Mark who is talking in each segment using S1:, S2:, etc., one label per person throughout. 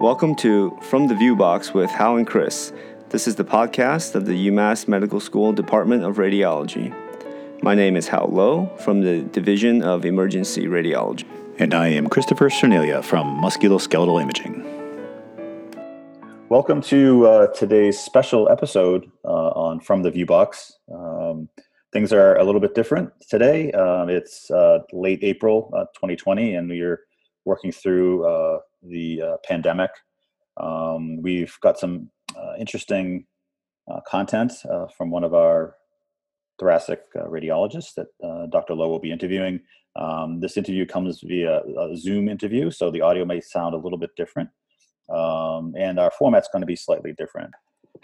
S1: Welcome to From the View Box with Hal and Chris. This is the podcast of the UMass Medical School Department of Radiology. My name is Hal Lo from the Division of Emergency Radiology.
S2: And I am Christopher Cerniglia from Musculoskeletal Imaging. Welcome to uh, today's special episode uh, on From the View Box. Um, things are a little bit different today. Um, it's uh, late April 2020, uh, and we're working through uh, the uh, pandemic. Um, we've got some interesting content from one of our thoracic radiologists that Dr. Lo will be interviewing. Um, this interview comes via a Zoom interview, so the audio may sound a little bit different um, and our format's going to be slightly different.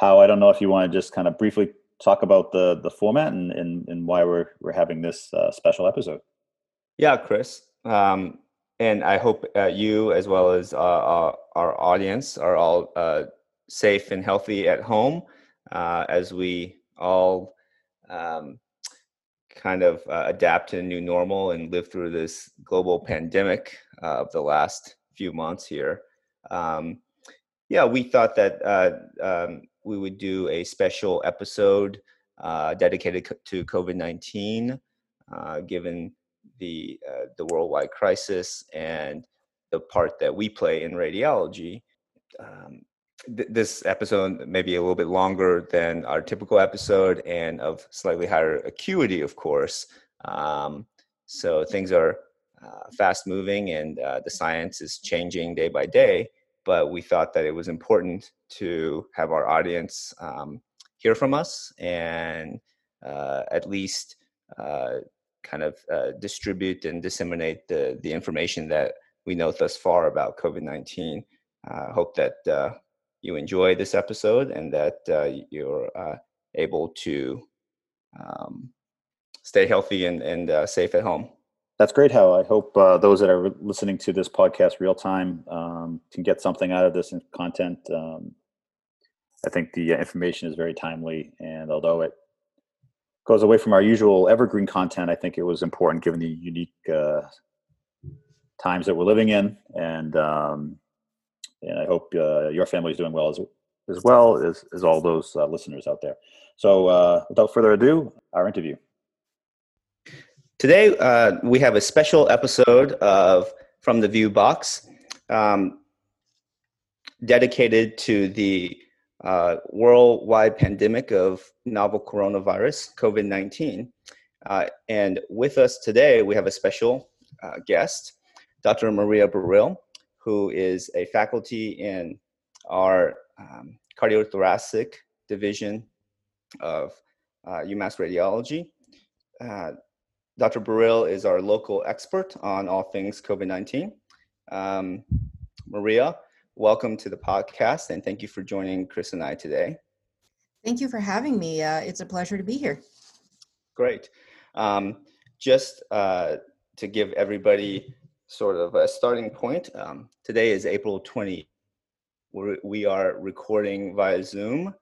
S2: Hao I don't know if you want to just kind of briefly talk about the the format and and, and why we're we're having this uh, special episode.
S1: Yeah, Chris. Um, and I hope uh, you, as well as uh, our, our, audience, are all uh, safe and healthy at home uh, as we all um, kind of uh, adapt to a new normal and live through this global pandemic of the last few months here. Um, yeah, we thought that uh, um, we would do a special episode uh, dedicated to COVID nineteen, uh, given the uh, the worldwide crisis and the part that we play in radiology. Um, th- this episode may be a little bit longer than our typical episode and of slightly higher acuity, of course. Um, so things are uh, fast moving and uh, the science is changing day by day but we thought that it was important to have our audience um, hear from us and uh, at least uh, kind of uh, distribute and disseminate the, the information that we know thus far about COVID 19. I hope that uh, you enjoy this episode and that uh, you're uh, able to um, stay healthy and, and safe at home.
S2: That's great, Hal. I hope uh, those that are listening to this podcast real time um, can get something out of this content. Um, I think the uh, information is very timely, and although it goes away from our usual evergreen content, I think it was important given the unique uh, times that we're living in, and um, and I hope uh, your family is doing well as as well as, as all those uh, listeners out there. So, uh, without further ado, our interview.
S1: Today, uh, we have a special episode of From the View Box um, dedicated to the uh, worldwide pandemic of novel coronavirus, COVID 19. Uh, and with us today, we have a special uh, guest, Dr. Maria Barile, who is a faculty in our um, cardiothoracic division of UMass uh, Radiology. Uh, Dr. Barile is our local expert on all things COVID 19. Um, Maria, welcome to the podcast and thank you for joining Chris and I today.
S3: Thank you for having me. Uh, it's a pleasure to be here.
S1: Great. Um, just uh, to give everybody sort of a starting point, um, today is April 20. We're, we are recording via Zoom,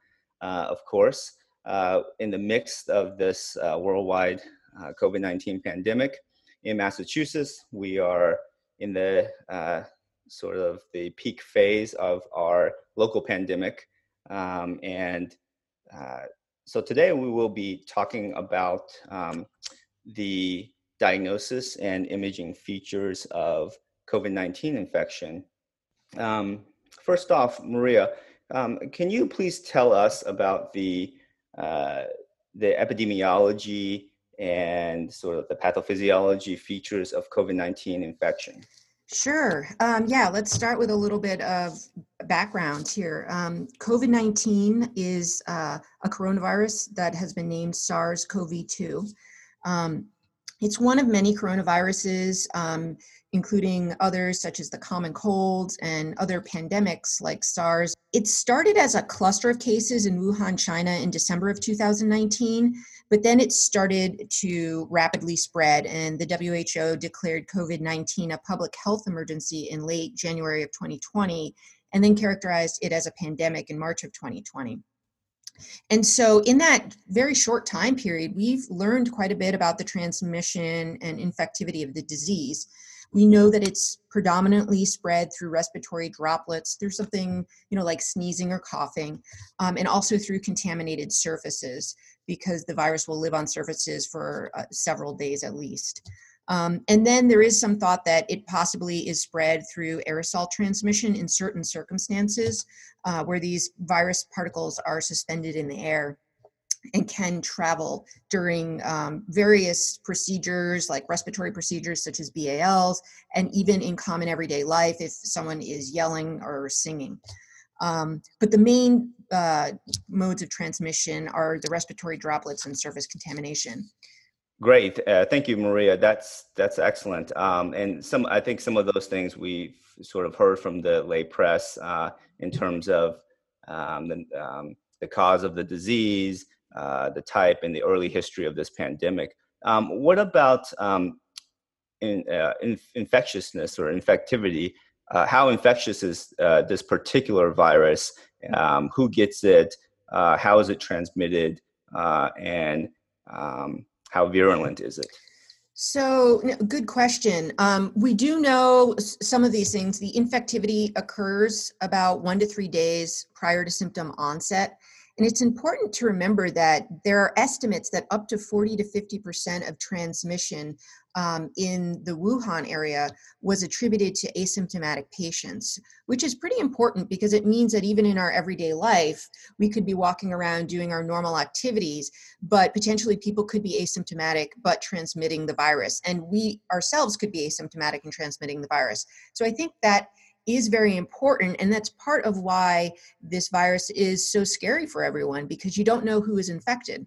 S1: uh, of course, uh, in the midst of this uh, worldwide uh, COVID 19 pandemic. In Massachusetts, we are in the uh, sort of the peak phase of our local pandemic. Um, and uh, so today we will be talking about um, the diagnosis and imaging features of COVID 19 infection. Um, first off, Maria, um, can you please tell us about the, uh, the epidemiology and sort of the pathophysiology features of COVID 19 infection?
S3: Sure. Um, yeah, let's start with a little bit of background here. Um, COVID 19 is uh, a coronavirus that has been named SARS CoV 2. Um, it's one of many coronaviruses, um, including others such as the common cold and other pandemics like SARS. It started as a cluster of cases in Wuhan, China in December of 2019 but then it started to rapidly spread, and the WHO declared COVID 19 a public health emergency in late January of 2020, and then characterized it as a pandemic in March of 2020. And so, in that very short time period, we've learned quite a bit about the transmission and infectivity of the disease. We know that it's predominantly spread through respiratory droplets, through something, you know, like sneezing or coughing, um, and also through contaminated surfaces because the virus will live on surfaces for uh, several days at least. Um, and then there is some thought that it possibly is spread through aerosol transmission in certain circumstances uh, where these virus particles are suspended in the air and can travel during um, various procedures like respiratory procedures such as BALs and even in common everyday life if someone is yelling or singing. Um, but the main uh, modes of transmission are the respiratory droplets and surface contamination.
S1: Great, uh, thank you, Maria. That's that's excellent. Um, and some, I think some of those things we've sort of heard from the lay press uh, in terms of um, the, um, the cause of the disease, uh, the type and the early history of this pandemic. Um, what about um, in, uh, in, infectiousness or infectivity? Uh, how infectious is uh, this particular virus? Um, who gets it? Uh, how is it transmitted? And um, how virulent is it?
S3: So, good question. Um, we do know some of these things. The infectivity occurs about one to three days prior to symptom onset. And it's important to remember that there are estimates that up to 40 to 50% of transmission um, in the Wuhan area was attributed to asymptomatic patients, which is pretty important because it means that even in our everyday life, we could be walking around doing our normal activities, but potentially people could be asymptomatic but transmitting the virus. And we ourselves could be asymptomatic and transmitting the virus. So I think that is very important and that's part of why this virus is so scary for everyone because you don't know who is infected.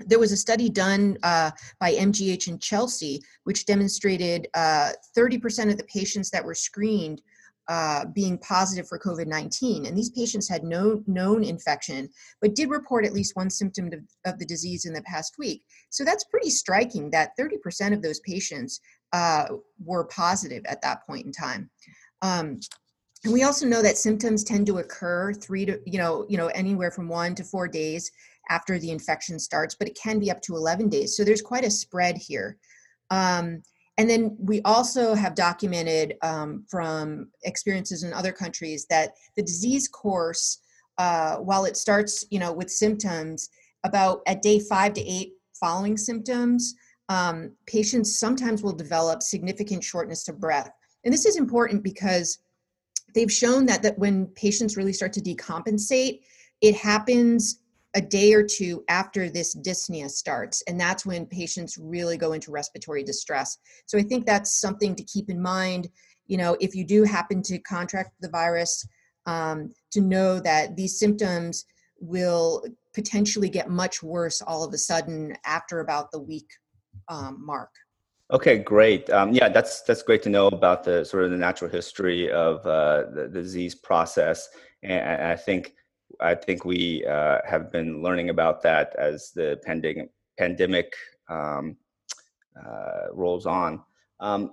S3: There was a study done uh, by mgh in chelsea which demonstrated uh, 30% of the patients that were screened uh, being positive for covid-19 and these patients had no known infection but did report at least one symptom of, of the disease in the past week. So that's pretty striking that 30% of those patients uh, were positive at that point in time um, and we also know that symptoms tend to occur three to you know you know anywhere from one to four days after the infection starts, but it can be up to 11 days. So there's quite a spread here. Um, and then we also have documented um, from experiences in other countries that the disease course, uh, while it starts, you know, with symptoms, about at day five to eight following symptoms, um, patients sometimes will develop significant shortness of breath. And this is important because they've shown that, that when patients really start to decompensate, it happens a day or two after this dyspnea starts. And that's when patients really go into respiratory distress. So I think that's something to keep in mind. You know, if you do happen to contract the virus, um, to know that these symptoms will potentially get much worse all of a sudden after about the week um, mark.
S1: Okay, great. Um, yeah, that's that's great to know about the sort of the natural history of uh, the, the, disease process, and I think I think we uh, have been learning about that as the pandemic pandemic um, uh, rolls on. Um,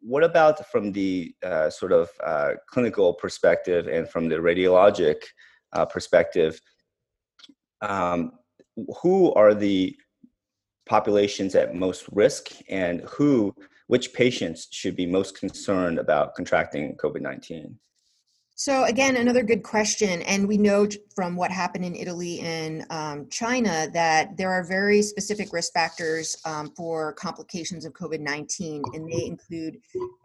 S1: what about from the uh, sort of uh, clinical perspective and from the radiologic uh, perspective? Um, who are the populations at most risk and who which patients should be most concerned about contracting covid-19
S3: so again another good question and we know from what happened in italy and um, china that there are very specific risk factors um, for complications of covid-19 and they include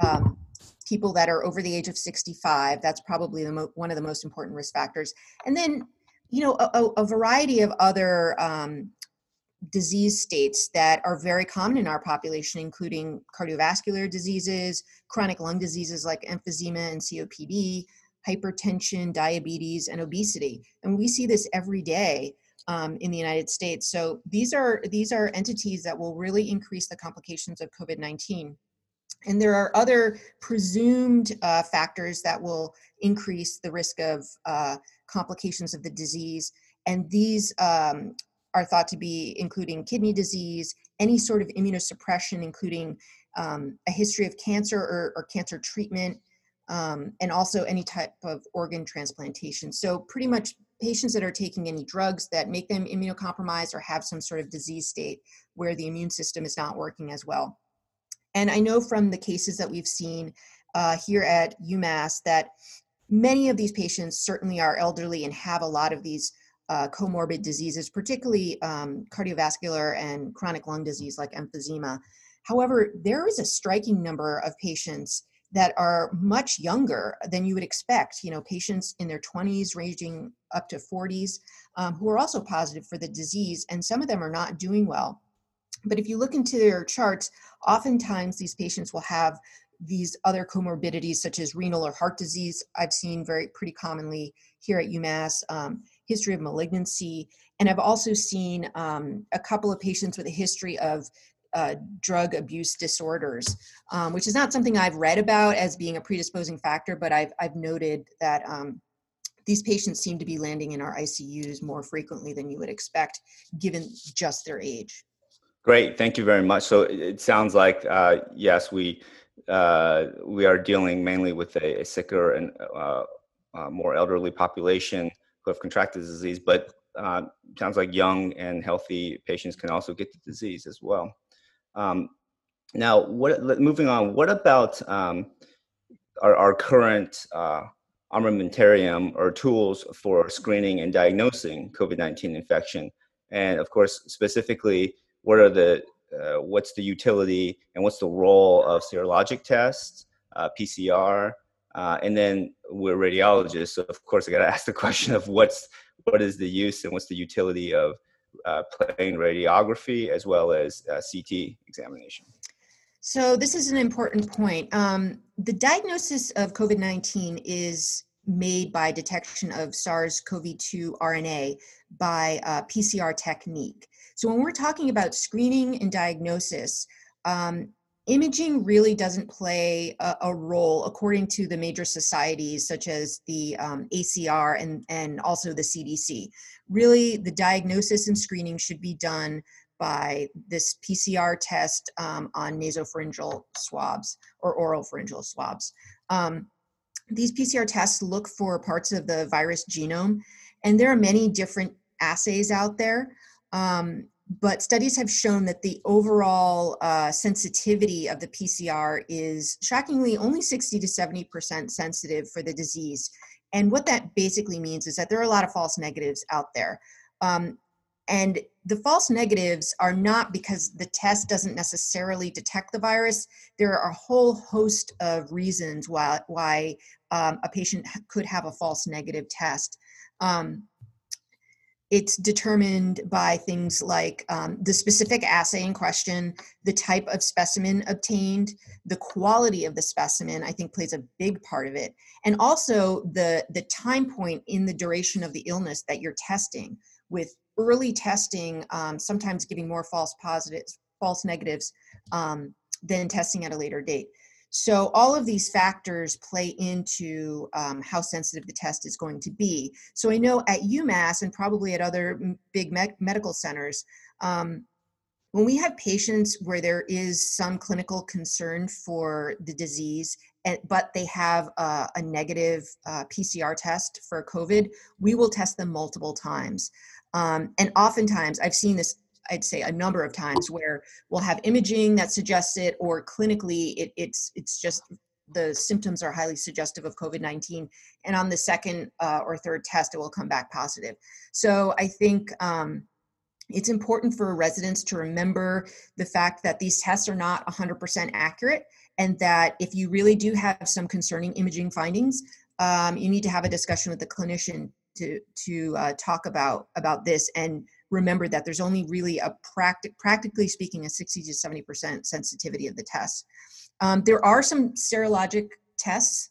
S3: um, people that are over the age of 65 that's probably mo- one of the most important risk factors. And then you know a, a variety of other um, disease states that are very common in our population, including cardiovascular diseases, chronic lung diseases like emphysema and COPD, hypertension, diabetes, and obesity. And we see this every day um, in the United States. So these are these are entities that will really increase the complications of COVID-19. And there are other presumed uh, factors that will increase the risk of uh, complications of the disease. And these um, are thought to be including kidney disease, any sort of immunosuppression, including um, a history of cancer or, or cancer treatment, um, and also any type of organ transplantation. So pretty much patients that are taking any drugs that make them immunocompromised or have some sort of disease state where the immune system is not working as well. And I know from the cases that we've seen uh, here at UMass that many of these patients certainly are elderly and have a lot of these uh, comorbid diseases, particularly um, cardiovascular and chronic lung disease like emphysema. However, there is a striking number of patients that are much younger than you would expect. You know, patients in their 20s, ranging up to 40s, um, who are also positive for the disease, and some of them are not doing well. But if you look into their charts, oftentimes these patients will have these other comorbidities such as renal or heart disease. I've seen very pretty commonly here at UMass. Um, history of malignancy. And I've also seen um, a couple of patients with a history of uh, drug abuse disorders, um, which is not something I've read about as being a predisposing factor, but I've, I've noted that um, these patients seem to be landing in our ICUs more frequently than you would expect given just their age.
S1: Great, thank you very much. So it sounds like, uh, yes, we uh, we are dealing mainly with a, a sicker and uh, uh, more elderly population who have contracted the disease, but uh, sounds like young and healthy patients can also get the disease as well. Um, now, what, moving on, what about um, our, our, current uh, armamentarium or tools for screening and diagnosing COVID-19 infection? And of course, specifically, what are the uh, what's the utility and what's the role of serologic tests, uh, PCR, uh, and then we're radiologists, so of course I got to ask the question of what's what is the use and what's the utility of uh, plain radiography as well as uh, CT examination.
S3: So this is an important point. Um, the diagnosis of COVID-19 is made by detection of SARS-CoV-2 RNA by uh, PCR technique. So when we're talking about screening and diagnosis, um, imaging really doesn't play a, a, role according to the major societies such as the um, ACR and, and also the CDC. Really, the diagnosis and screening should be done by this PCR test um, on nasopharyngeal swabs or oral pharyngeal swabs. Um, these PCR tests look for parts of the virus genome, and there are many different assays out there. Um, but studies have shown that the overall uh, sensitivity of the PCR is shockingly only 60 to 70% sensitive for the disease. And what that basically means is that there are a lot of false negatives out there. Um, and the false negatives are not because the test doesn't necessarily detect the virus. There are a whole host of reasons why, why um, a patient could have a false negative test. Um, it's determined by things like um, the specific assay in question, the type of specimen obtained, the quality of the specimen, I think plays a big part of it. And also the, the time point in the duration of the illness that you're testing with early testing, um, sometimes giving more false positives, false negatives um, than testing at a later date. So all of these factors play into um, how sensitive the test is going to be. So I know at UMass and probably at other big me medical centers, um, when we have patients where there is some clinical concern for the disease, and, but they have a, a negative uh, PCR test for COVID, we will test them multiple times. Um, and oftentimes, I've seen this I'd say a number of times where we'll have imaging that suggests it, or clinically it, it's it's just the symptoms are highly suggestive of COVID-19, and on the second uh, or third test it will come back positive. So I think. Um, it's important for residents to remember the fact that these tests are not 100% accurate and that if you really do have some concerning imaging findings um, you need to have a discussion with the clinician to to uh, talk about about this and remember that there's only really a practic practically speaking a 60 to 70 percent sensitivity of the test um, there are some serologic tests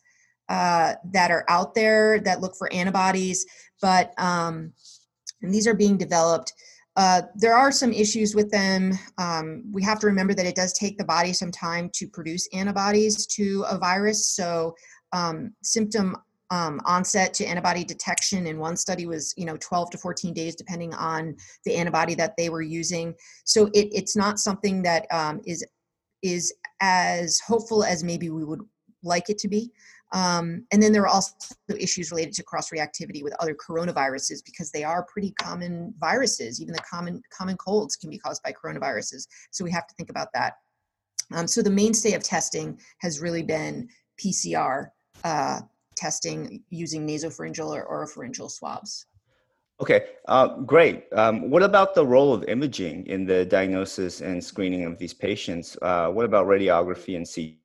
S3: uh, that are out there that look for antibodies but um, and these are being developed uh, there are some issues with them. Um, we have to remember that it does take the body some time to produce antibodies to a virus. So um, symptom um, onset to antibody detection in one study was you know 12 to 14 days depending on the antibody that they were using. So it, it's not something that um, is is as hopeful as maybe we would like it to be. Um, and then there are also issues related to cross reactivity with other coronaviruses because they are pretty common viruses. Even the common common colds can be caused by coronaviruses. So we have to think about that. Um, so the mainstay of testing has really been PCR uh, testing using nasopharyngeal or oropharyngeal swabs.
S1: Okay, uh, great. Um, what about the role of imaging in the diagnosis and screening of these patients? Uh, what about radiography and CT?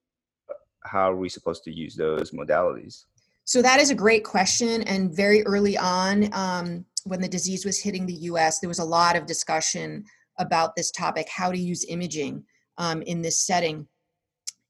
S1: How are we supposed to use those modalities?
S3: So that is a great question. And very early on, um, when the disease was hitting the US, there was a lot of discussion about this topic how to use imaging um, in this setting.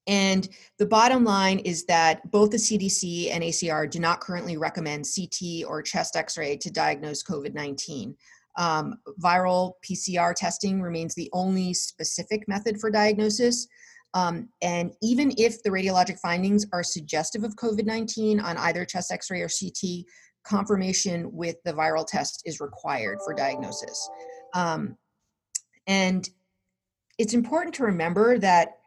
S3: And the bottom line is that both the CDC and ACR do not currently recommend CT or chest x ray to diagnose COVID 19. Um, viral PCR testing remains the only specific method for diagnosis. Um, and even if the radiologic findings are suggestive of COVID 19 on either chest x ray or CT, confirmation with the viral test is required for diagnosis. Um, and it's important to remember that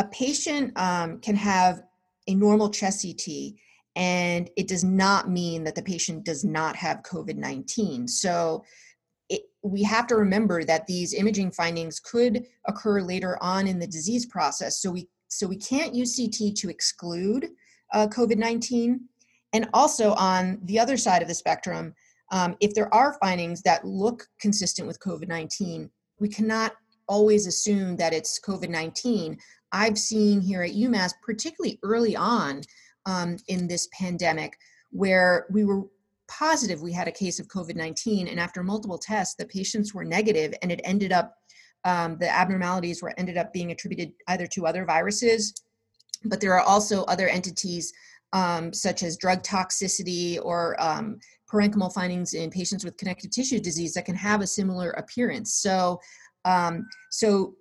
S3: a patient um, can have a normal chest CT and it does not mean that the patient does not have COVID 19. So it, we have to remember that these imaging findings could occur later on in the disease process. So we so we can't use CT to exclude uh, COVID 19. And also on the other side of the spectrum, um, if there are findings that look consistent with COVID 19, we cannot always assume that it's COVID 19. I've seen here at UMass, particularly early on um, in this pandemic, where we were positive we had a case of COVID 19, and after multiple tests, the patients were negative, and it ended up, um, the abnormalities were ended up being attributed either to other viruses, but there are also other entities um, such as drug toxicity or um, parenchymal findings in patients with connective tissue disease that can have a similar appearance. So, um, so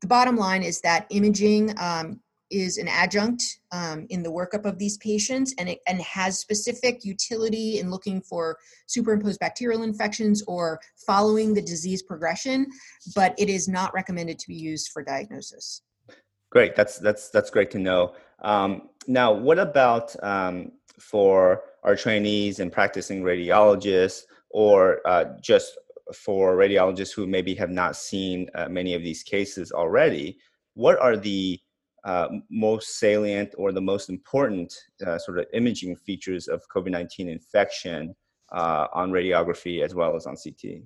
S3: the bottom line is that imaging um, is an adjunct um, in the workup of these patients and it and has specific utility in looking for superimposed bacterial infections or following the disease progression, but it is not recommended to be used for diagnosis.
S1: Great, that's that's that's great to know. Um, now, what about um, for our trainees and practicing radiologists, or uh, just for radiologists who maybe have not seen uh, many of these cases already? What are the uh, most salient or the most important uh, sort of imaging features of COVID 19 infection uh, on radiography as well as on CT?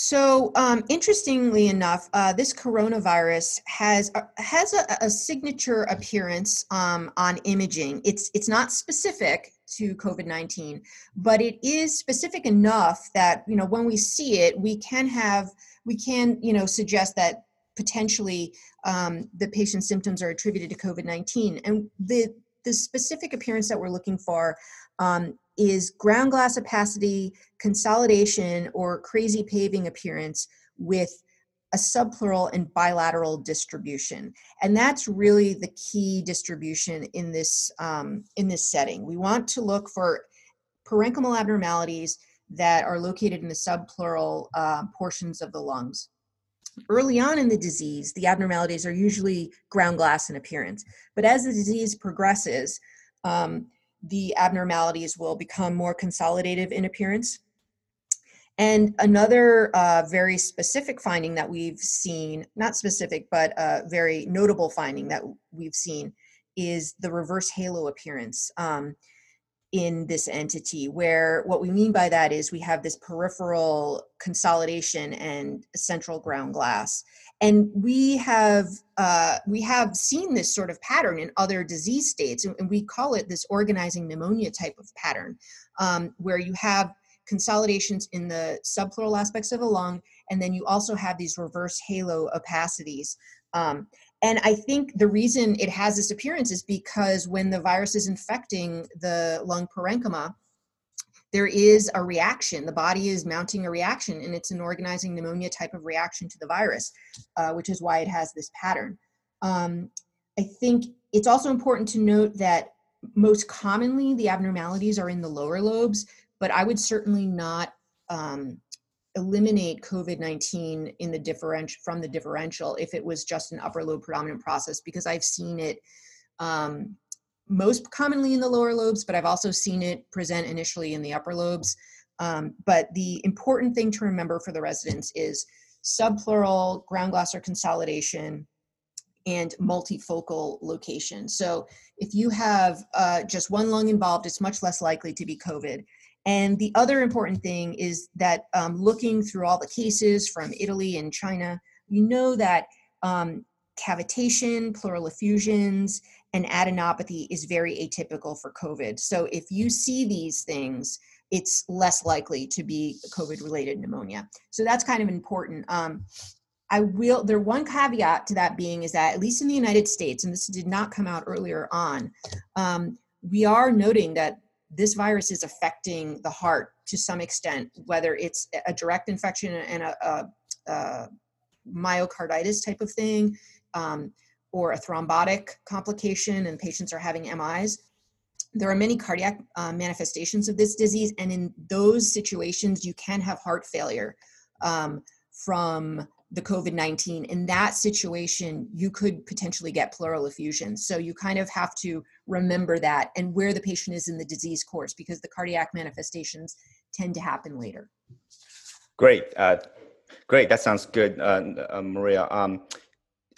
S3: So, um, interestingly enough, uh, this coronavirus has uh, has a, a, signature appearance um, on imaging. It's it's not specific to COVID nineteen, but it is specific enough that you know when we see it, we can have we can you know suggest that potentially um, the patient's symptoms are attributed to COVID nineteen, and the the specific appearance that we're looking for um, is ground glass opacity, consolidation, or crazy paving appearance with a subpleural and bilateral distribution. And that's really the key distribution in this um, in this setting. We want to look for parenchymal abnormalities that are located in the subpleural uh, portions of the lungs. Early on in the disease the abnormalities are usually ground glass in appearance. But as the disease progresses um, the abnormalities will become more consolidative in appearance. And another uh, very specific finding that we've seen, not specific, but a very notable finding that we've seen is the reverse halo appearance um, in this entity, where what we mean by that is we have this peripheral consolidation and central ground glass and we have uh, we have seen this sort of pattern in other disease states and we call it this organizing pneumonia type of pattern um, where you have consolidations in the subpleural aspects of the lung and then you also have these reverse halo opacities. Um, and i think the reason it has this appearance is because when the virus is infecting the lung parenchyma there is a reaction. The body is mounting a reaction, and it's an organizing pneumonia type of reaction to the virus, uh, which is why it has this pattern. Um, I think it's also important to note that most commonly the abnormalities are in the lower lobes, but I would certainly not um, eliminate COVID-19 in the differential from the differential if it was just an upper lobe predominant process because I've seen it um, most commonly in the lower lobes, but I've also seen it present initially in the upper lobes. Um, but the important thing to remember for the residents is subpleural ground glass or consolidation and multifocal location. So if you have uh, just one lung involved, it's much less likely to be COVID. And the other important thing is that um, looking through all the cases from Italy and China, you know that um, cavitation, pleural effusions, and adenopathy is very atypical for COVID. So if you see these things, it's less likely to be COVID related pneumonia. So that's kind of important. Um, I will, there one caveat to that being is that at least in the United States, and this did not come out earlier on, um, we are noting that this virus is affecting the heart to some extent, whether it's a direct infection and a, a, a myocarditis type of thing, um, or a thrombotic complication, and patients are having MIs. There are many cardiac uh, manifestations of this disease, and in those situations, you can have heart failure um, from the COVID 19. In that situation, you could potentially get pleural effusion. So you kind of have to remember that and where the patient is in the disease course because the cardiac manifestations tend to happen later.
S1: Great. Uh, great. That sounds good, uh, uh, Maria. Um,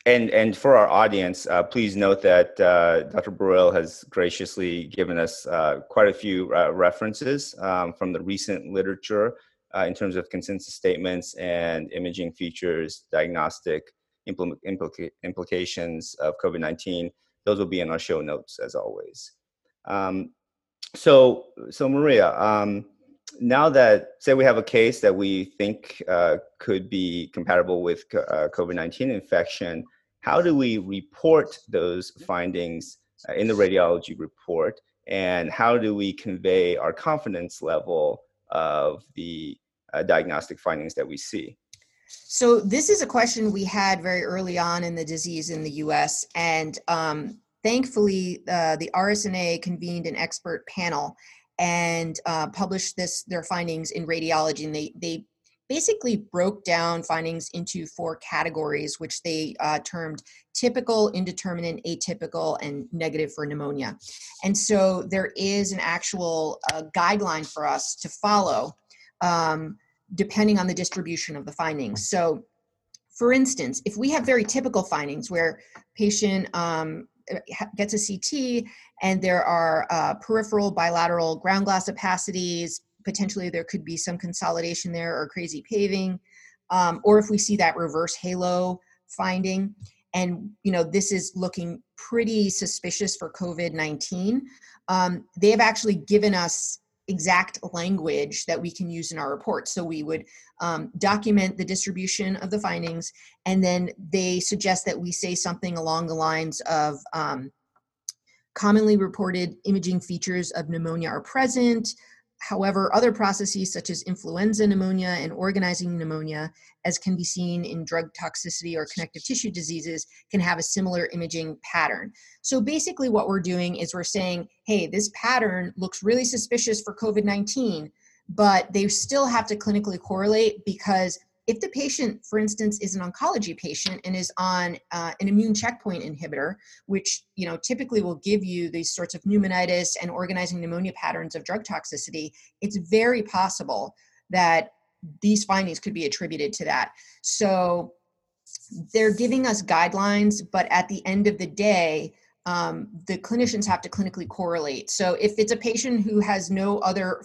S1: and and for our audience, uh, please note that uh, Dr. Barile has graciously given us uh, quite a few uh, references um, from the recent literature uh, in terms of consensus statements and imaging features, diagnostic impl- implica- implications of COVID 19. Those will be in our show notes as always. Um, so, so Maria, um, now that say we have a case that we think uh, could be compatible with uh, COVID 19 infection, how do we report those findings uh, in the radiology report? And how do we convey our confidence level of the uh, diagnostic findings that we see?
S3: So, this is a question we had very early on in the disease in the US. And um, thankfully, uh, the RSNA convened an expert panel and uh, published this their findings in radiology. And they, they basically broke down findings into four categories, which they uh, termed typical, indeterminate, atypical, and negative for pneumonia. And so there is an actual uh, guideline for us to follow um, depending on the distribution of the findings. So, for instance, if we have very typical findings where patient um, gets a CT and there are uh, peripheral bilateral ground glass opacities, potentially there could be some consolidation there or crazy paving, um, or if we see that reverse halo finding, and you know this is looking pretty suspicious for COVID-19, um, they have actually given us exact language that we can use in our report. So we would um, document the distribution of the findings, and then they suggest that we say something along the lines of um, commonly reported imaging features of pneumonia are present. However, other processes such as influenza pneumonia and organizing pneumonia, as can be seen in drug toxicity or connective tissue diseases, can have a similar imaging pattern. So basically, what we're doing is we're saying, hey, this pattern looks really suspicious for COVID 19, but they still have to clinically correlate because if the patient, for instance, is an oncology patient and is on uh, an immune checkpoint inhibitor, which you know typically will give you these sorts of pneumonitis and organizing pneumonia patterns of drug toxicity, it's very possible that these findings could be attributed to that. So they're giving us guidelines, but at the end of the day, um, the clinicians have to clinically correlate. So if it's a patient who has no other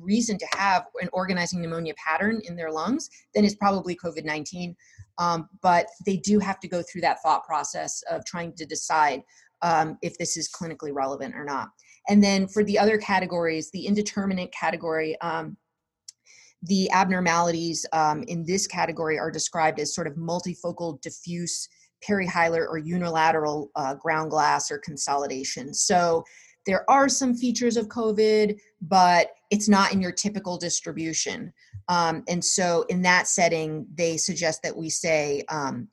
S3: reason to have an organizing pneumonia pattern in their lungs, then it's probably COVID 19. Um, but they do have to go through that thought process of trying to decide um, if this is clinically relevant or not. And then for the other categories, the indeterminate category, um, the abnormalities um, in this category are described as sort of multifocal diffuse perihilar or unilateral uh, ground glass or consolidation. So there are some features of COVID, but it's not in your typical distribution. Um, and so, in that setting, they suggest that we say um,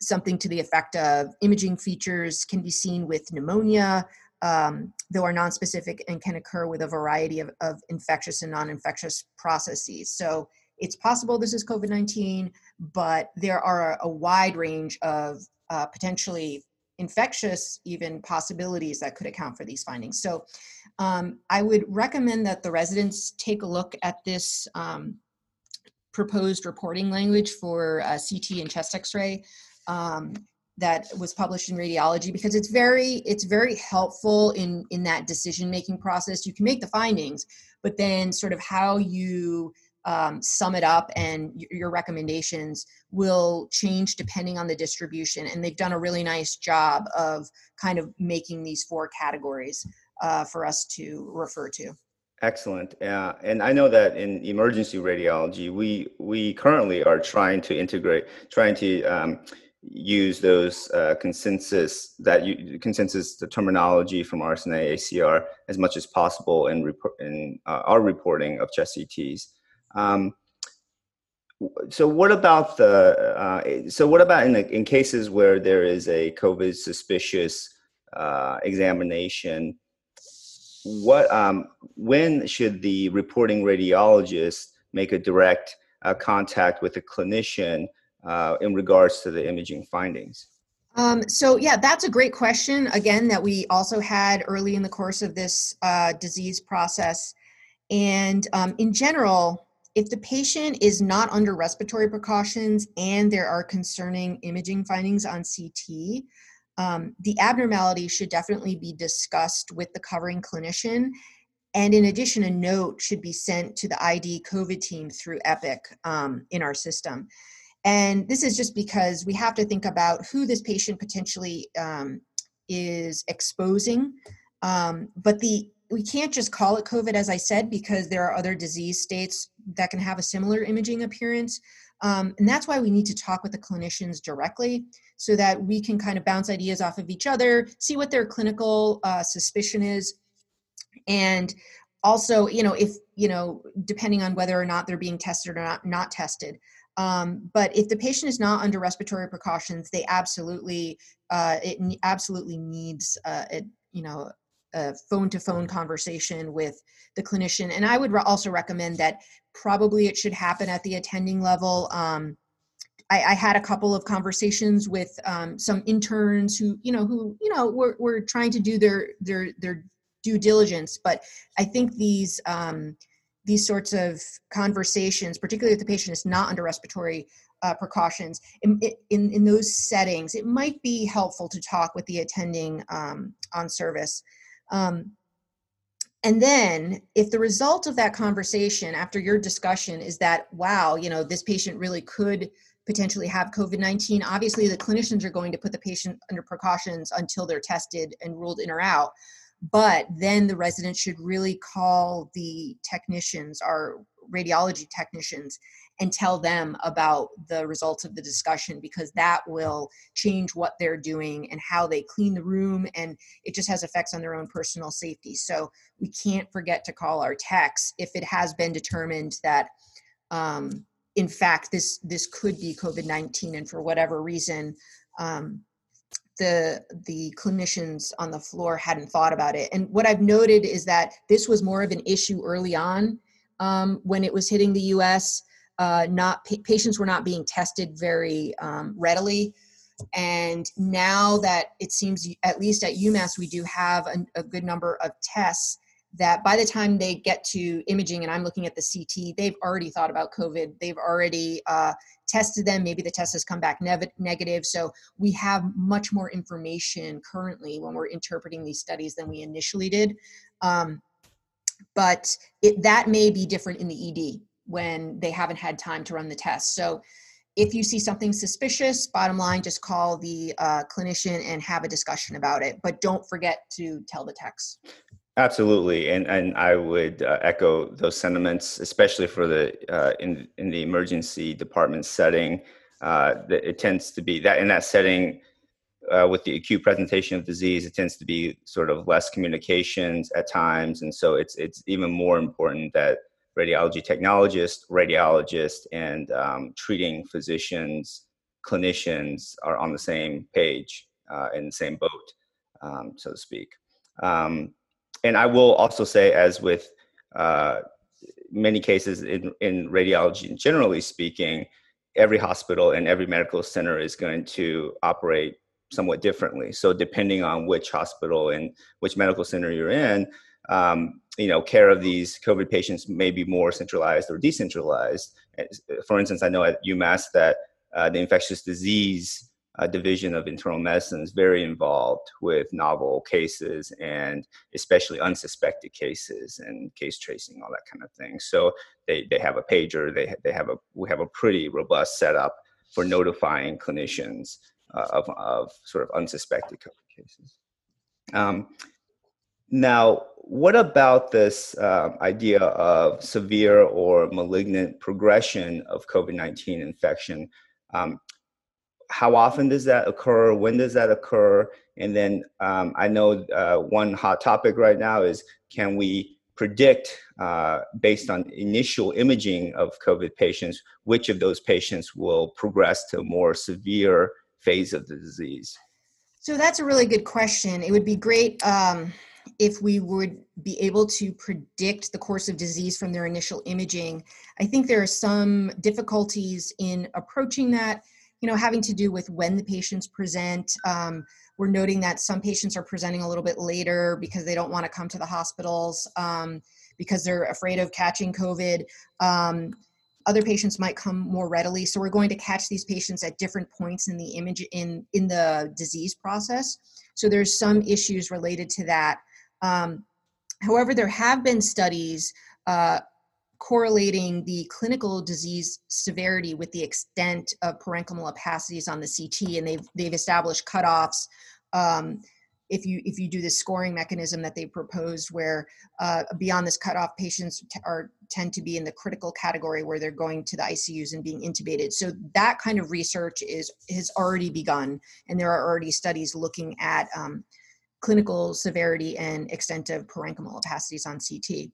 S3: something to the effect of imaging features can be seen with pneumonia, um, though are nonspecific and can occur with a variety of, of infectious and non infectious processes. So, it's possible this is COVID 19, but there are a, wide range of uh, potentially infectious even possibilities that could account for these findings. So um, I would recommend that the residents take a look at this um, proposed reporting language for uh, CT and chest x-ray. Um, that was published in radiology because it's very it's very helpful in in that decision making process you can make the findings but then sort of how you um, sum it up and your recommendations will change depending on the distribution and they've done a really nice job of kind of making these four categories uh, for us to refer to
S1: Excellent. Uh, and I know that in emergency radiology, we we currently are trying to integrate, trying to um, use those uh, consensus that you, consensus the terminology from RSNA ACR as much as possible in, report, in uh, our reporting of chest CTs. Um, so what about the uh, so what about in the, in cases where there is a COVID suspicious uh, examination? what um, when should the reporting radiologist make a direct uh, contact with a clinician uh, in regards to the imaging findings?
S3: Um, so yeah, that's a great question. Again, that we also had early in the course of this uh, disease process. And um, in general, if the patient is not under respiratory precautions and there are concerning imaging findings on CT, um, the abnormality should definitely be discussed with the covering clinician. And in addition, a note should be sent to the ID COVID team through EPIC um, in our system. And this is just because we have to think about who this patient potentially um, is exposing. Um, but the we can't just call it COVID, as I said, because there are other disease states that can have a similar imaging appearance. Um, and that's why we need to talk with the clinicians directly so that we can kind of bounce ideas off of each other, see what their clinical uh, suspicion is. And also, you know, if, you know, depending on whether or not they're being tested or not, not tested. Um, but if the patient is not under respiratory precautions, they absolutely, uh, it absolutely needs, uh, a, you know, a phone to phone conversation with the clinician. And I would re- also recommend that probably it should happen at the attending level. Um, I, I, had a couple of conversations with um, some interns who, you know, who, you know, were, were trying to do their their their due diligence. But I think these um, these sorts of conversations, particularly if the patient is not under respiratory uh, precautions, in, in in those settings, it might be helpful to talk with the attending um, on service. Um, and then if the result of that conversation after your discussion is that wow you know this patient really could potentially have covid-19 obviously the clinicians are going to put the patient under precautions until they're tested and ruled in or out. But then the resident should really call the technicians our radiology technicians and tell them about the results of the discussion because that will change what they're doing and how they clean the room and it just has effects on their own personal safety. So we can't forget to call our techs if it has been determined that um, in fact this this could be covid-19 and for whatever reason um, the the clinicians on the floor hadn't thought about it. And what i've noted is that this was more of an issue early on um, when it was hitting the us uh, not patients were not being tested very um, readily. And now that it seems at least at umass we do have a, a, good number of tests that by the time they get to imaging and i'm looking at the ct they've already thought about covid. They've already uh, tested them. Maybe the test has come back negative. So we have much more information currently when we're interpreting these studies than we initially did. Um, but it, that may be different in the ed when they haven't had time to run the test. So if you see something suspicious, bottom line, just call the uh, clinician and have a discussion about it. But don't forget to tell the techs.
S1: Absolutely, and and I would uh, echo those sentiments, especially for the uh, in in the emergency department setting. Uh, it tends to be that in that setting, uh, with the acute presentation of disease, it tends to be sort of less communications at times, and so it's it's even more important that radiology technologist, radiologists, and um, treating physicians, clinicians are on the same page uh, in the same boat, um, so to speak. Um, and I will also say, as with uh, many cases in, in radiology, generally speaking, every hospital and every medical center is going to operate somewhat differently. So depending on which hospital and which medical center you're in, um, you know, care of these COVID patients may be more centralized or decentralized. For instance, I know at UMass that uh, the infectious disease uh, Division of Internal Medicine is very involved with novel cases and especially unsuspected cases and case tracing, all that kind of thing. So they, they have a pager. They they have a we have a pretty robust setup for notifying clinicians uh, of of sort of unsuspected COVID cases. Um, now, what about this uh, idea of severe or malignant progression of COVID 19 infection? Um, how often does that occur? When does that occur? And then um, I know uh, one hot topic right now is can we predict, uh, based on initial imaging of COVID patients, which of those patients will progress to a more severe phase of the disease?
S3: So that's a really good question. It would be great um, if we would be able to predict the course of disease from their initial imaging. I think there are some difficulties in approaching that you know, having to do with when the patients present. Um, we're noting that some patients are presenting a little bit later because they don't want to come to the hospitals um, because they're afraid of catching COVID. Um, other patients might come more readily, so we're going to catch these patients at different points in the image in in the disease process. So there's some issues related to that. Um, however, there have been studies uh, correlating the clinical disease severity with the extent of parenchymal opacities on the CT, and they've they've established cutoffs. Um, if you if you do the scoring mechanism that they proposed, where uh, beyond this cutoff, patients t- are tend to be in the critical category where they're going to the ICUs and being intubated. So that kind of research is has already begun, and there are already studies looking at um, clinical severity and extent of parenchymal opacities on CT.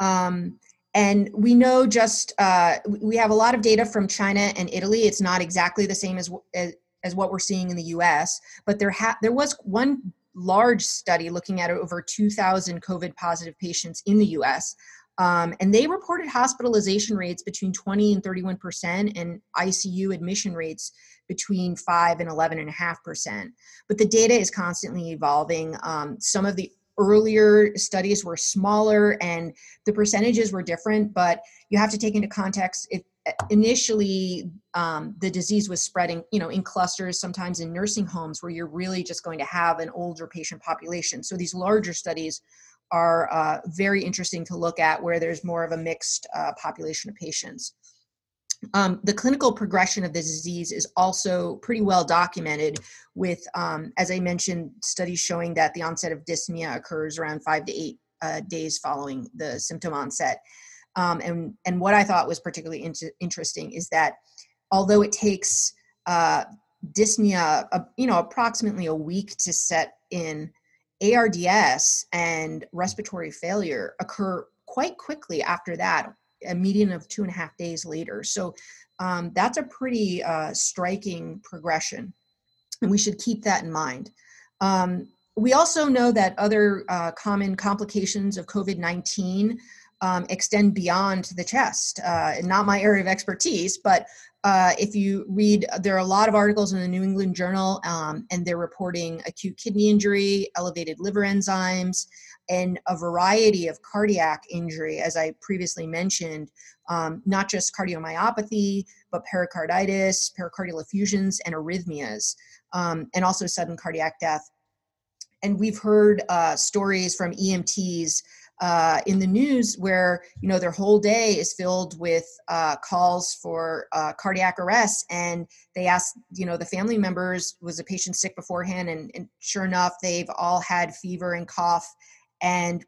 S3: Um, and we know just uh, we have a lot of data from China and Italy. It's not exactly the same as as, as what we're seeing in the U.S., but there ha- there was one large study looking at over 2,000 COVID positive patients in the U.S. Um, and they reported hospitalization rates between 20 and 31 percent, and ICU admission rates between 5 and 11.5 percent. But the data is constantly evolving. Um, some of the earlier studies were smaller and the percentages were different, but you have to take into context if initially um, the disease was spreading you know in clusters sometimes in nursing homes where you're really just going to have an older patient population so these larger studies are uh, very interesting to look at where there's more of a mixed uh, population of patients um, the clinical progression of the disease is also pretty well documented with, um, as I mentioned, studies showing that the onset of dyspnea occurs around five to eight uh, days following the symptom onset. Um, and, and what I thought was particularly inter- interesting is that although it takes uh, dyspnea, uh, you know, approximately a week to set in, ARDS and respiratory failure occur quite quickly after that a median of two and a half days later. So um, that's a pretty uh, striking progression, and we should keep that in mind. Um, we also know that other uh, common complications of COVID 19 um, extend beyond the chest. Uh, not my area of expertise, but uh, if you read, there are a lot of articles in the New England Journal, um, and they're reporting acute kidney injury, elevated liver enzymes, and a variety of cardiac injury, as I previously mentioned, um, not just cardiomyopathy, but pericarditis, pericardial effusions, and arrhythmias, um, and also sudden cardiac death. And we've heard uh, stories from EMTs uh, in the news where you know their whole day is filled with uh, calls for uh, cardiac arrest. And they ask you know the family members was the patient sick beforehand? And, and sure enough they've all had fever and cough. And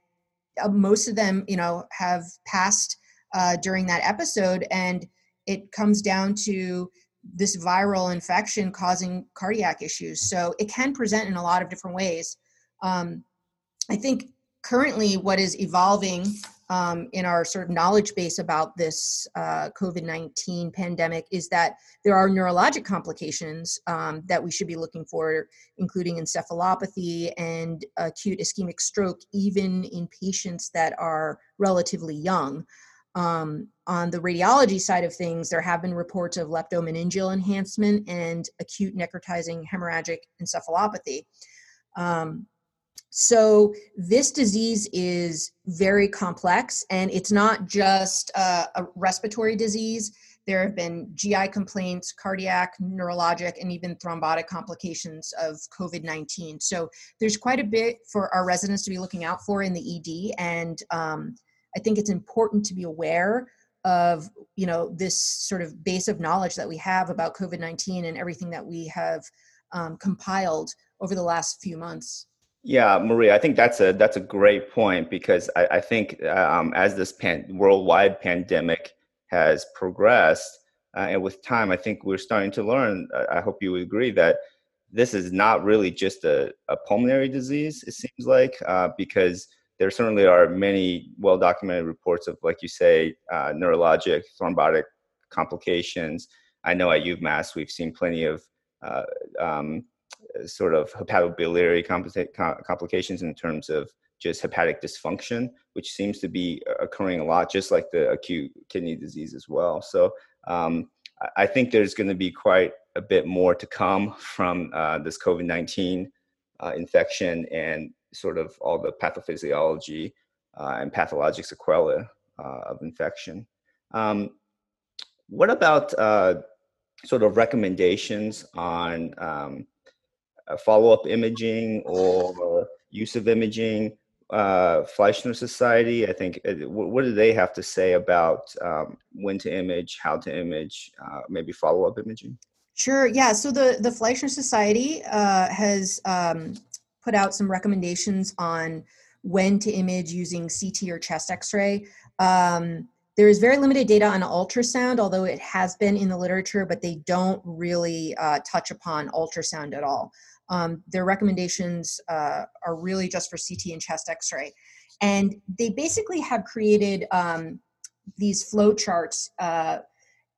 S3: uh, most of them you know have passed uh, during that episode. And it comes down to this viral infection causing cardiac issues. So it can present in a lot of different ways. Um, i think currently what is evolving um, in our sort of knowledge base about this uh, COVID 19 pandemic is that there are neurologic complications um, that we should be looking for, including encephalopathy and acute ischemic stroke, even in patients that are relatively young. Um, on the radiology side of things, there have been reports of leptomeningeal enhancement and acute necrotizing hemorrhagic encephalopathy. So this disease is very complex and it's not just a respiratory disease There have been GI complaints, cardiac, neurologic, and even thrombotic complications of COVID 19. So there's quite a bit for our residents to be looking out for in the ED. And um, I think it's important to be aware of you know this sort of base of knowledge that we have about covid-19 and everything that we have um, compiled over the last few months
S1: yeah maria i think that's a that's a great point because i, I think um, as this pan- worldwide pandemic has progressed uh, and with time i think we're starting to learn i hope you would agree that this is not really just a, a pulmonary disease it seems like uh, because there certainly are many well documented reports of, like you say, uh, neurologic, thrombotic complications. I know at UMass we've seen plenty of uh, um, sort of hepatobiliary complications in terms of just hepatic dysfunction, which seems to be occurring a lot, just like the acute kidney disease as well. So um, I think there's going to be quite a bit more to come from uh, this COVID 19 uh, infection. And sort of all the pathophysiology uh, and pathologic sequelae uh, of infection. Um, what about uh, sort of recommendations on um, follow-up imaging or use of imaging? Uh, Fleischner Society, I think, uh, what do they have to say about um, when to image, how to image, uh, maybe follow-up imaging?
S3: Sure. Yeah. So the the Fleischner Society uh, has um, put out some recommendations on when to image using CT or chest X-ray. Um, there is very limited data on ultrasound, although it has been in the literature, but they don't really uh, touch upon ultrasound at all. Um, their recommendations uh, are really just for CT and chest X-ray, and they basically have created um, these flow charts uh,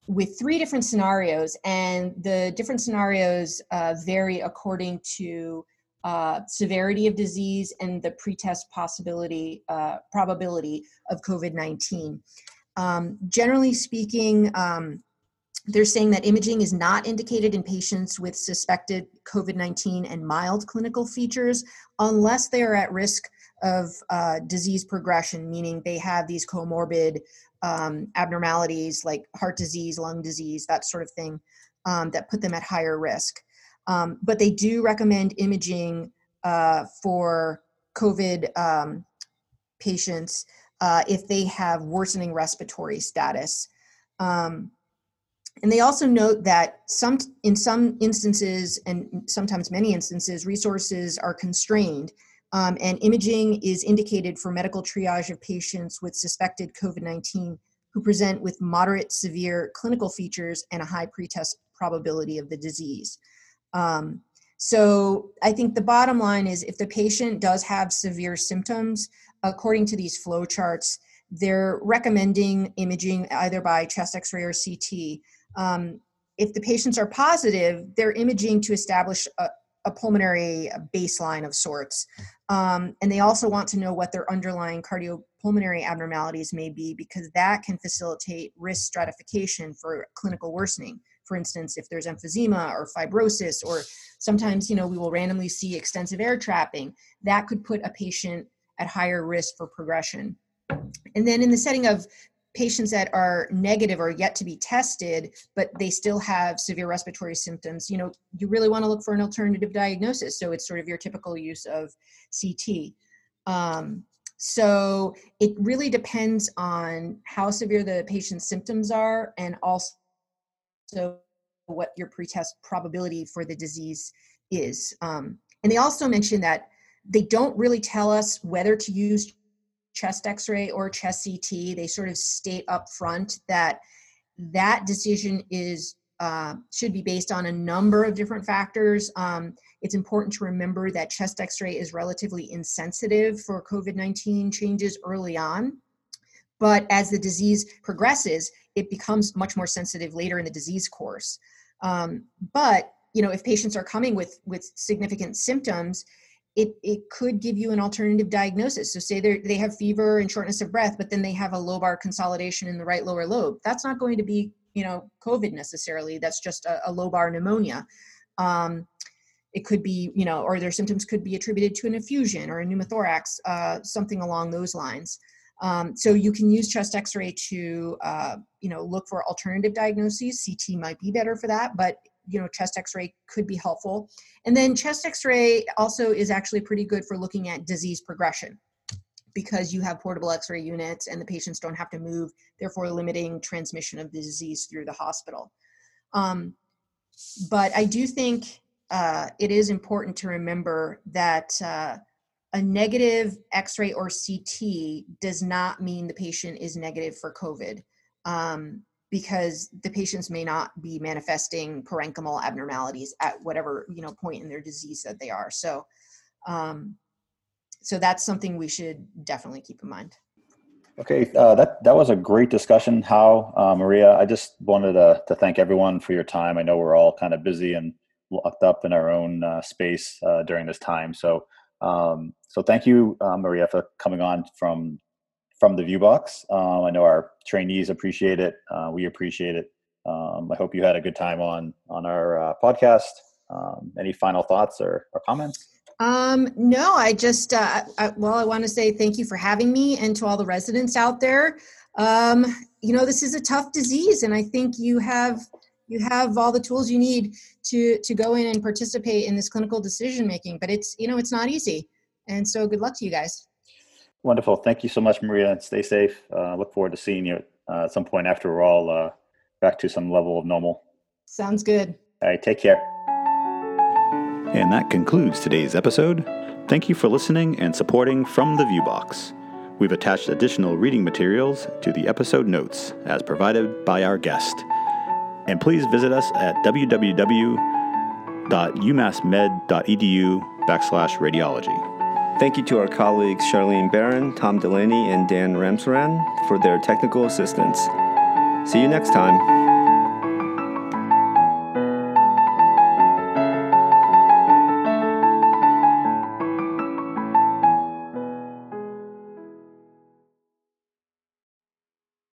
S3: with three different scenarios, and the different scenarios uh, vary according to uh, severity of disease and the pretest possibility uh, probability of COVID-19. Um, generally speaking, um, they're saying that imaging is not indicated in patients with suspected COVID-19 and mild clinical features unless they are at risk of uh, disease progression, meaning they have these comorbid um, abnormalities like heart disease, lung disease, that sort of thing, um, that put them at higher risk. Um, but they do recommend imaging uh, for COVID um, patients uh, if they have worsening respiratory status. Um, and they also note that some, in some instances, and sometimes many instances, resources are constrained, um, and imaging is indicated for medical triage of patients with suspected COVID 19 who present with moderate severe clinical features and a high pretest probability of the disease. Um, so I think the bottom line is if the patient does have severe symptoms, according to these flow charts, they're recommending imaging either by chest x-ray or CT. Um, if the patients are positive, they're imaging to establish a, a pulmonary baseline of sorts. Um, and they also want to know what their underlying cardiopulmonary abnormalities may be because that can facilitate risk stratification for clinical worsening for instance, if there's emphysema or fibrosis, or sometimes, you know, we will randomly see extensive air trapping, that could put a patient at higher risk for progression. And then in the setting of patients that are negative or yet to be tested, but they still have severe respiratory symptoms, you know, you really want to look for an alternative diagnosis. So it's sort of your typical use of CT. Um, so it really depends on how severe the patient's symptoms are and also what your pretest probability for the disease is. Um, and they also mentioned that they don't really tell us whether to use chest x-ray or chest CT. They sort of state up front that that decision is uh, should be based on a number of different factors. Um, it's important to remember that chest x-ray is relatively insensitive for COVID-19 changes early on. But as the disease progresses, it becomes much more sensitive later in the disease course. Um, but you know, if patients are coming with with significant symptoms, it it could give you an alternative diagnosis. So say they have fever and shortness of breath, but then they have a lobar consolidation in the right lower lobe. That's not going to be you know COVID necessarily. That's just a, a lobar pneumonia. Um, it could be you know, or their symptoms could be attributed to an effusion or a pneumothorax, uh, something along those lines. Um, so you can use chest X-ray to, uh, you know, look for alternative diagnoses. CT might be better for that, but you know, chest X-ray could be helpful. And then chest X-ray also is actually pretty good for looking at disease progression because you have portable X-ray units and the patients don't have to move, therefore limiting transmission of the disease through the hospital. Um, but I do think uh, it is important to remember that uh, a negative X-ray or CT does not mean the patient is negative for COVID. Um, because the patients may not be manifesting parenchymal abnormalities at whatever you know point in their disease that they are. So, um, so that's something we should definitely keep in mind.
S2: Okay, uh, that that was a great discussion. Hao uh, Maria, I just wanted to to thank everyone for your time. I know we're all kind of busy and locked up in our own uh, space uh, during this time. So, um, so thank you, uh, Maria, for coming on from from the Viewbox. Um, I know our trainees appreciate it. Uh, we appreciate it. Um, I hope you had a good time on on our uh, podcast. Um, any final thoughts or, or comments?
S3: Um, no, I just uh, I, well, I want to say thank you for having me, and to all the residents out there. Um, you know, this is a tough disease, and I think you have you have all the tools you need to to go in and participate in this clinical decision making. But it's you know it's not easy, and so good luck to you guys.
S2: Wonderful. Thank you so much, Maria, and stay safe. Uh, look forward to seeing you uh, at some point after we're all uh, back to some level of normal.
S3: Sounds good.
S2: All right, take care.
S4: And that concludes today's episode. Thank you for listening and supporting From the Viewbox. We've attached additional reading materials to the episode notes as provided by our guest. And please visit us at www.umassmed.edu backslash radiology.
S1: Thank you to our colleagues Charlene Barron, Tom Delaney, and Dan Ramsaran for their technical assistance. See you next time.